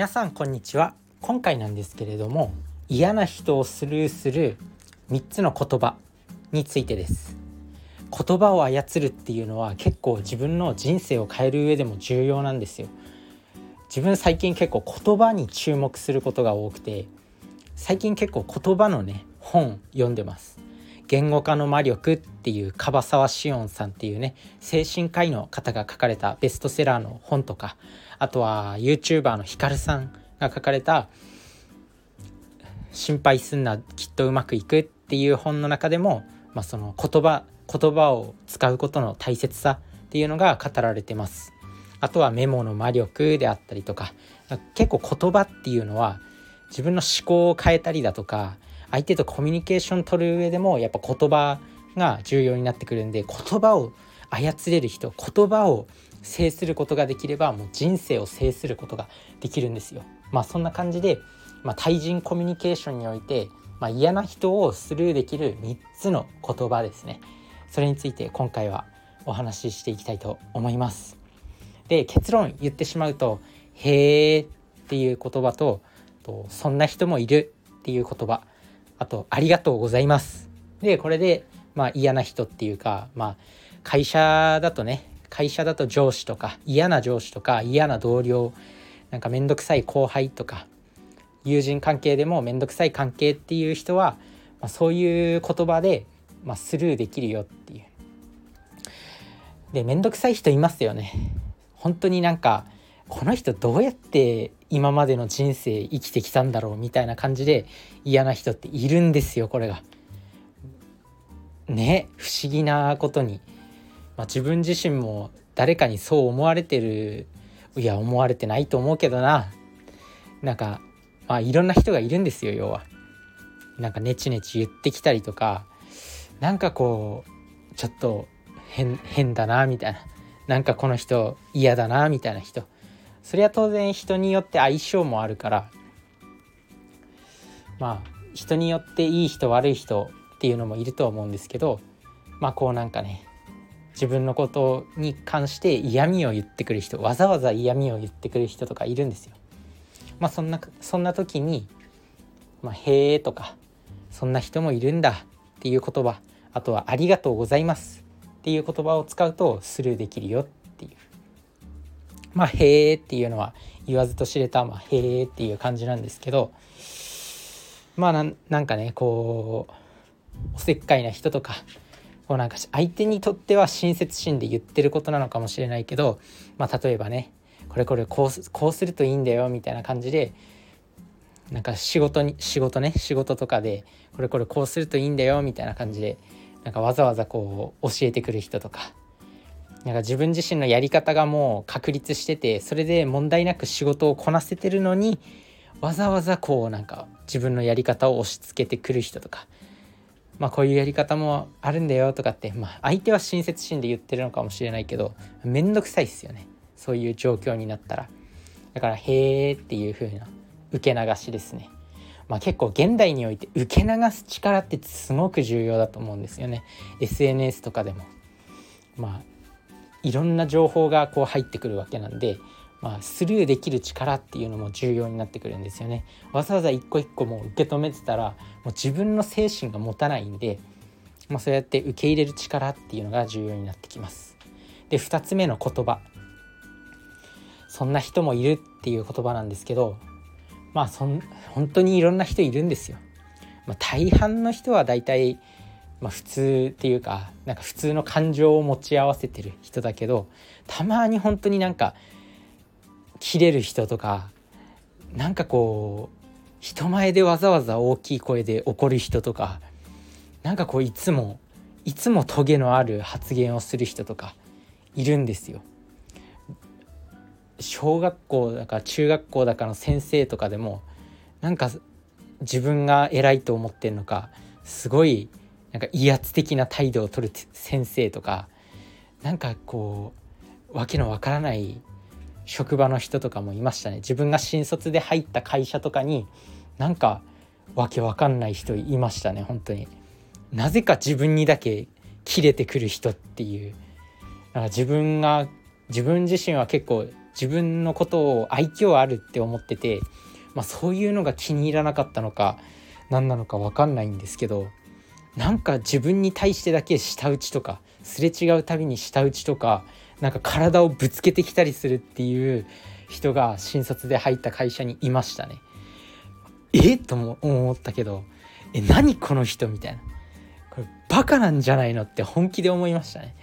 皆さんこんにちは。今回なんですけれども嫌な人をスルーする3つの言葉についてです。言葉を操るっていうのは結構自分の人生を変える上でも重要なんですよ。自分最近結構言葉に注目することが多くて最近結構言葉のね本読んでます。言語化の魔力っていう樺沢志音さんっていうね精神科医の方が書かれたベストセラーの本とかあとは YouTuber のヒカルさんが書かれた「心配すんなきっとうまくいく」っていう本の中でも、まあ、その言葉言葉を使うことの大切さっていうのが語られてます。あとはメモの魔力であったりとか結構言葉っていうのは自分の思考を変えたりだとか相手とコミュニケーション取る上でもやっぱ言葉が重要になってくるんで言葉を操れる人言葉を制することができればもう人生を制することができるんですよ。まあそんな感じで、まあ、対人コミュニケーションにおいて、まあ、嫌な人をスルーできる3つの言葉ですね。それについて今回はお話ししていきたいと思います。で結論言ってしまうと「へー」っていう言葉と「そんな人もいる」っていう言葉あと「ありがとうございます」でこれでまあ嫌な人っていうかまあ会社だとね会社だと上司とか嫌な上司とか嫌な同僚なんか面倒くさい後輩とか友人関係でも面倒くさい関係っていう人は、まあ、そういう言葉で、まあ、スルーできるよっていう。で面倒くさい人いますよね。本当になんかこの人どうやって今までの人生生きてきたんだろうみたいな感じで嫌な人っているんですよこれが。ね不思議なことに、まあ、自分自身も誰かにそう思われてるいや思われてないと思うけどな。なんかまあいろんな人がいるんですよ要は。なんかネチネチ言ってきたりとか。なんかこうちょっと変変だなみたいな。なんかこの人嫌だなみたいな人。それは当然人によって相性もあるからまあ人によっていい人悪い人っていうのもいると思うんですけどまあこうなんかね自分のことに関して嫌味を言ってくる人わざわざ嫌味を言ってくる人とかいるんですよ。まあそんなそんな時に「まあ、へえ」とか「そんな人もいるんだ」っていう言葉あとは「ありがとうございます」っていう言葉を使うとスルーできるよってまあ「へえ」っていうのは言わずと知れた「まあ、へえ」っていう感じなんですけどまあなんかねこうおせっかいな人とかこうなんか相手にとっては親切心で言ってることなのかもしれないけど、まあ、例えばねこれこれこうこうするといいんだよみたいな感じでなんか仕事に仕事ね仕事とかでこれこれこうするといいんだよみたいな感じでなんかわざわざこう教えてくる人とかなんか自分自身のやり方がもう確立しててそれで問題なく仕事をこなせてるのにわざわざこうなんか自分のやり方を押し付けてくる人とかまあこういうやり方もあるんだよとかって、まあ相手は親切心で言ってるのかもしれないけど、めんどくさいっすよね。そういう状況になったら。だから、へーっていう風な受け流しですね。まあ結構現代において受け流す力ってすごく重要だと思うんですよね。SNS とかでも。まあいろんな情報がこう入ってくるわけなんで、まあ、スルーできる力っていうのも重要になってくるんですよね。わざわざ一個一個もう受け止めてたらもう自分の精神が持たないんで、まあ、そうやって受け入れる力っていうのが重要になってきます。で2つ目の言葉そんな人もいるっていう言葉なんですけどまあそん本当にいろんな人いるんですよ。まあ、大半の人は大体まあ、普通っていうかなんか普通の感情を持ち合わせてる人だけどたまに本当になんか切れる人とかなんかこう人前でわざわざ大きい声で怒る人とかなんかこういつもいつもトゲのある発言をする人とかいるんですよ。小学校だか中学校だかの先生とかでもなんか自分が偉いと思ってんのかすごいなんか威圧的な態度を取る先生とかなんかこうわけのわからない職場の人とかもいましたね。自分が新卒で入った会社とかになんかわけわかんない人いましたね本当に。なぜか自分にだけ切れてくる人っていう。なんか自分が自分自身は結構自分のことを愛嬌あるって思ってて、まあ、そういうのが気に入らなかったのか何なのか分かんないんですけどなんか自分に対してだけ舌打ちとかすれ違うたびに舌打ちとかなんか体をぶつけてきたりするっていう人が新卒で入った会社にいましたね。えとも思ったけどえ何この人みたいなこれバカなんじゃないのって本気で思いましたね。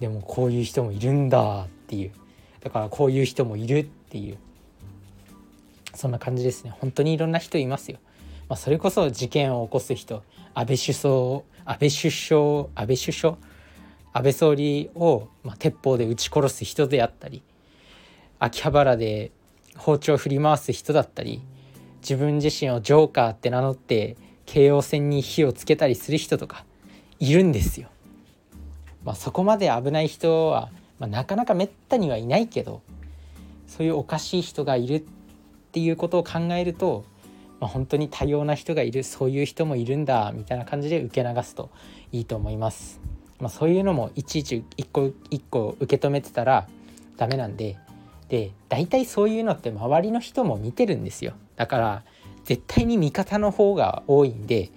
でもこういう人もいるんだっていうだからこういう人もいるっていうそんな感じですね本当にいろんな人いますよ。まあ、それこそ事件を起こす人安倍首相安倍首相安倍首相安倍総理を、まあ、鉄砲で撃ち殺す人であったり秋葉原で包丁を振り回す人だったり自分自身をジョーカーって名乗って京王線に火をつけたりする人とかいるんですよ。まあ、そこまで危ない人は、まあ、なかなかめったにはいないけどそういうおかしい人がいるっていうことを考えると、まあ、本当に多様な人がいるそういう人もいるんだみたいな感じで受け流すといいと思います。まあ、そういうのもいちいち一個一個受け止めてたらダメなんで。で大体そういうのって周りの人も見てるんですよ。だから絶対に味方の方が多いんで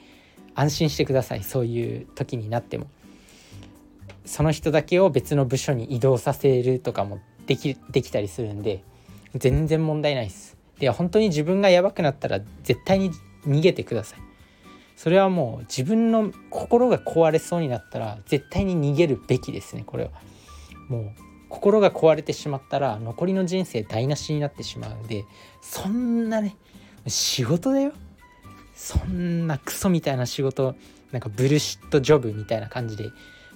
安心してください。そういう時になっても。その人だけを別の部署に移動させるとかもできできたりするんで全然問題ないです。で本当に自分がやばくなったら絶対に逃げてください。それはもう自分の心が壊れそうになったら絶対に逃げるべきですねこれは。もう心が壊れてしまったら残りの人生台無しになってしまうんでそんなね仕事だよ。そんなクソみたいな仕事なんかブルシットジョブみたいな感じで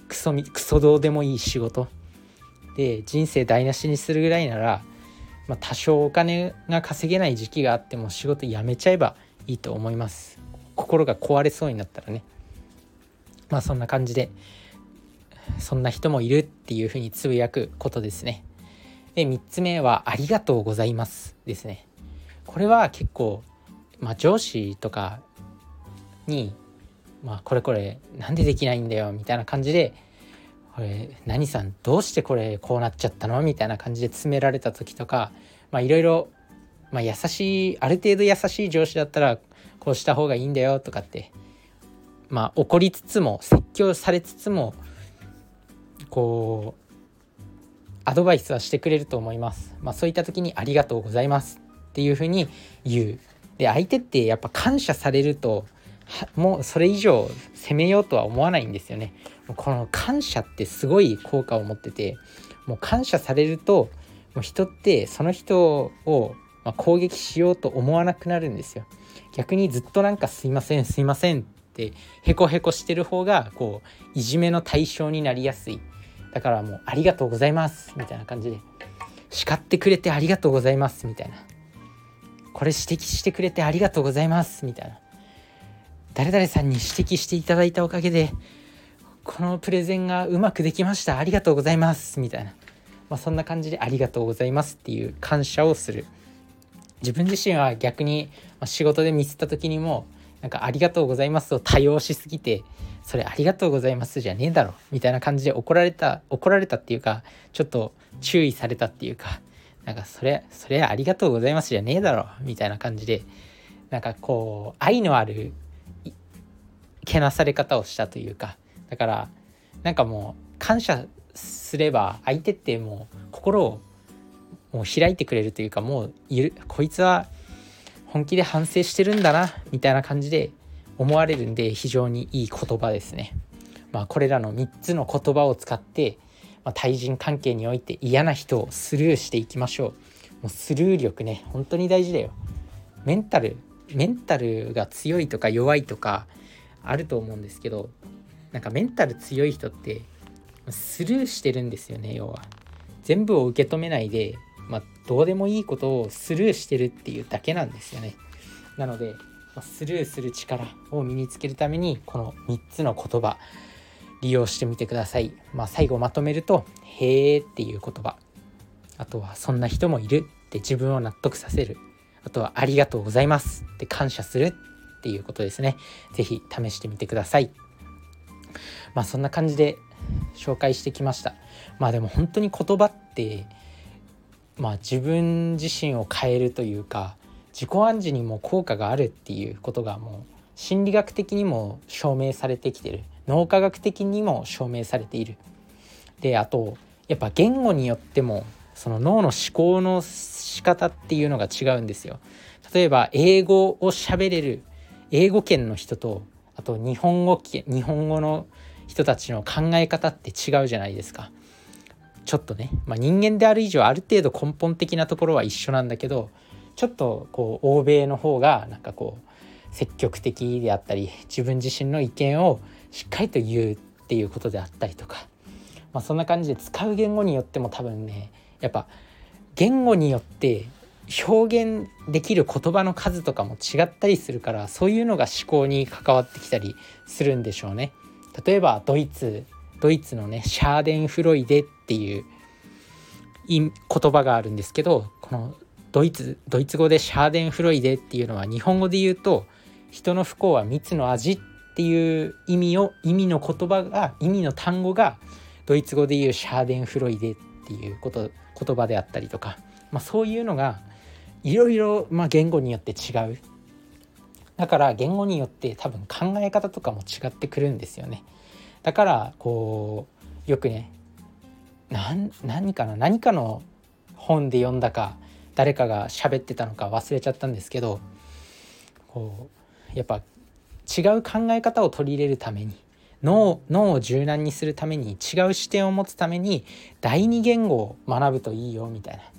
クソクソどうでもいい仕事。で人生台無しにするぐらいなら、まあ、多少お金が稼げない時期があっても仕事辞めちゃえばいいと思います。心が壊れそうになったらね。まあそんな感じでそんな人もいるっていうふうにつぶやくことですね。で3つ目は「ありがとうございます」ですね。これは結構、まあ、上司とかに「まあ、これこれなんでできないんだよ」みたいな感じで「これ何さんどうしてこれこうなっちゃったの?」みたいな感じで詰められた時とかいろいろ優しいある程度優しい上司だったらこうした方がいいんだよとかってまあ怒りつつも説教されつつもこうアドバイスはしてくれると思います。まあ、そういった時に「ありがとうございます」っていうふうに言う。で相手ってやっぱ感謝されるともうそれ以上責めようとは思わないんですよね。この感謝ってすごい効果を持っててもう感謝されるともう人ってその人を攻撃しようと思わなくなるんですよ。逆にずっとなんかすいませんすいませんってへこへこしてる方がこういじめの対象になりやすいだからもうありがとうございますみたいな感じで叱ってくれてありがとうございますみたいなこれ指摘してくれてありがとうございますみたいな誰々さんに指摘していただいたおかげでこのプレゼンがうまくできました。ありがとうございます。みたいな、まあ、そんな感じでありがとうございますっていう感謝をする。自分自身は逆に仕事でミスった時にもなんかありがとうございますを多用しすぎてそれありがとうございますじゃねえだろ。みたいな感じで怒られた怒られたっていうかちょっと注意されたっていうかなんかそれそれありがとうございますじゃねえだろ。みたいな感じでなんかこう愛のあるけなされ方をしたというかだからなんかもう感謝すれば相手ってもう心をもう開いてくれるというかもういるこいつは本気で反省してるんだなみたいな感じで思われるんで非常にいい言葉ですね。まあ、これらの3つの言葉を使って、まあ、対人関係において嫌な人をスルーしていきましょう。もうスルー力ね本当に大事だよ。メンタルメンタルが強いとか弱いとかあると思うんですけどなんかメンタル強い人ってスルーしてるんですよね要は。全部を受け止めないでまあ、どうでもいいことをスルーしてるっていうだけなんですよね。なので、まあ、スルーする力を身につけるためにこの3つの言葉利用してみてください。まあ、最後まとめると「へー」っていう言葉あとは「そんな人もいる」って自分を納得させるあとは「ありがとうございます」って感謝するっていうことですね。是非試してみてください。まあそんな感じで紹介してきました。まあでも本当に言葉ってまあ自分自身を変えるというか自己暗示にも効果があるっていうことがもう心理学的にも証明されてきてる脳科学的にも証明されている。であとやっぱ言語によってもその脳の思考の仕方っていうのが違うんですよ。例えば英語を喋れる英語圏の人とあと日本語日本語の人たちの考え方って違うじゃないですか。ちょっとね、まあ、人間である以上ある程度根本的なところは一緒なんだけどちょっとこう欧米の方がなんかこう積極的であったり自分自身の意見をしっかりと言うっていうことであったりとか、まあ、そんな感じで使う言語によっても多分ねやっぱ言語によって表現できる言葉の数とかも違ったりするからそういうのが思考に関わってきたりするんでしょうね。例えばドイツドイツのねシャーデンフロイデっていう言葉があるんですけどこのドイツドイツ語でシャーデンフロイデっていうのは日本語で言うと人の不幸は蜜の味っていう意味を意味の言葉が意味の単語がドイツ語で言うシャーデンフロイデっていうこと言葉であったりとか、まあ、そういうのがいろいろ、言語によって違う。だから言語によって多分考え方とかも違ってくるんですよね。だからこうよくね何かな何かの本で読んだか誰かが喋ってたのか忘れちゃったんですけどこうやっぱ違う考え方を取り入れるために脳脳を柔軟にするために違う視点を持つために第二言語を学ぶといいよみたいな。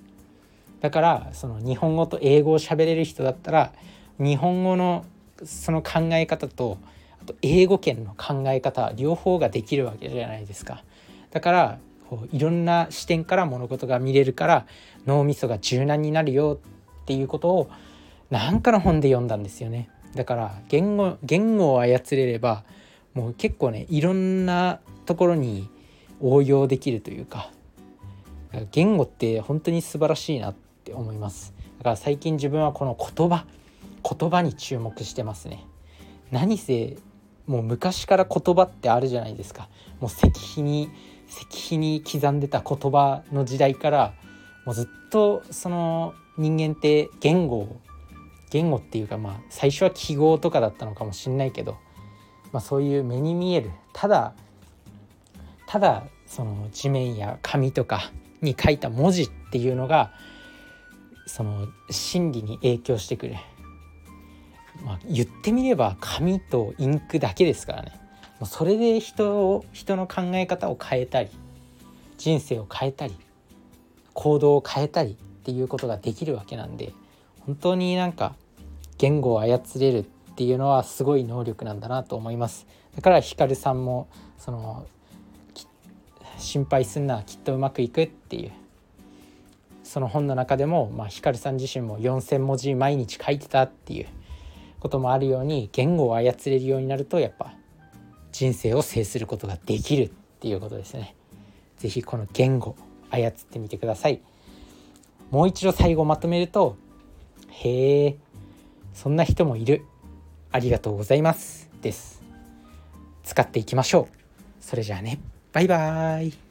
だからその日本語と英語を喋れる人だったら日本語のその考え方とあと英語圏の考え方両方ができるわけじゃないですか。だからこういろんな視点から物事が見れるから脳みそが柔軟になるよっていうことを何かの本で読んだんですよね。だから言語言語を操れればもう結構ねいろんなところに応用できるというか言語って本当に素晴らしいなってって思います。だから最近自分はこの言葉言葉に注目してますね。何せもう昔から言葉ってあるじゃないですか。もう石碑に石碑に刻んでた言葉の時代からもうずっとその人間って言語言語っていうかまあ最初は記号とかだったのかもしんないけど、まあ、そういう目に見えるただただその地面や紙とかに書いた文字っていうのがその心理に影響してくる、まあ、言ってみれば紙とインクだけですからね。もうそれで人を人の考え方を変えたり人生を変えたり行動を変えたりっていうことができるわけなんで本当になんか言語を操れるっていうのはすごい能力なんだなと思います。だからひかるさんもその心配すんなきっとうまくいくっていうその本の中でも、まあ、ひかるさん自身も4,000文字毎日書いてたっていうこともあるように言語を操れるようになるとやっぱ人生を制することができるっていうことですね。是非この言語操ってみてください。もう一度最後まとめると「へえそんな人もいるありがとうございます」です。使っていきましょう。それじゃあねバイバーイ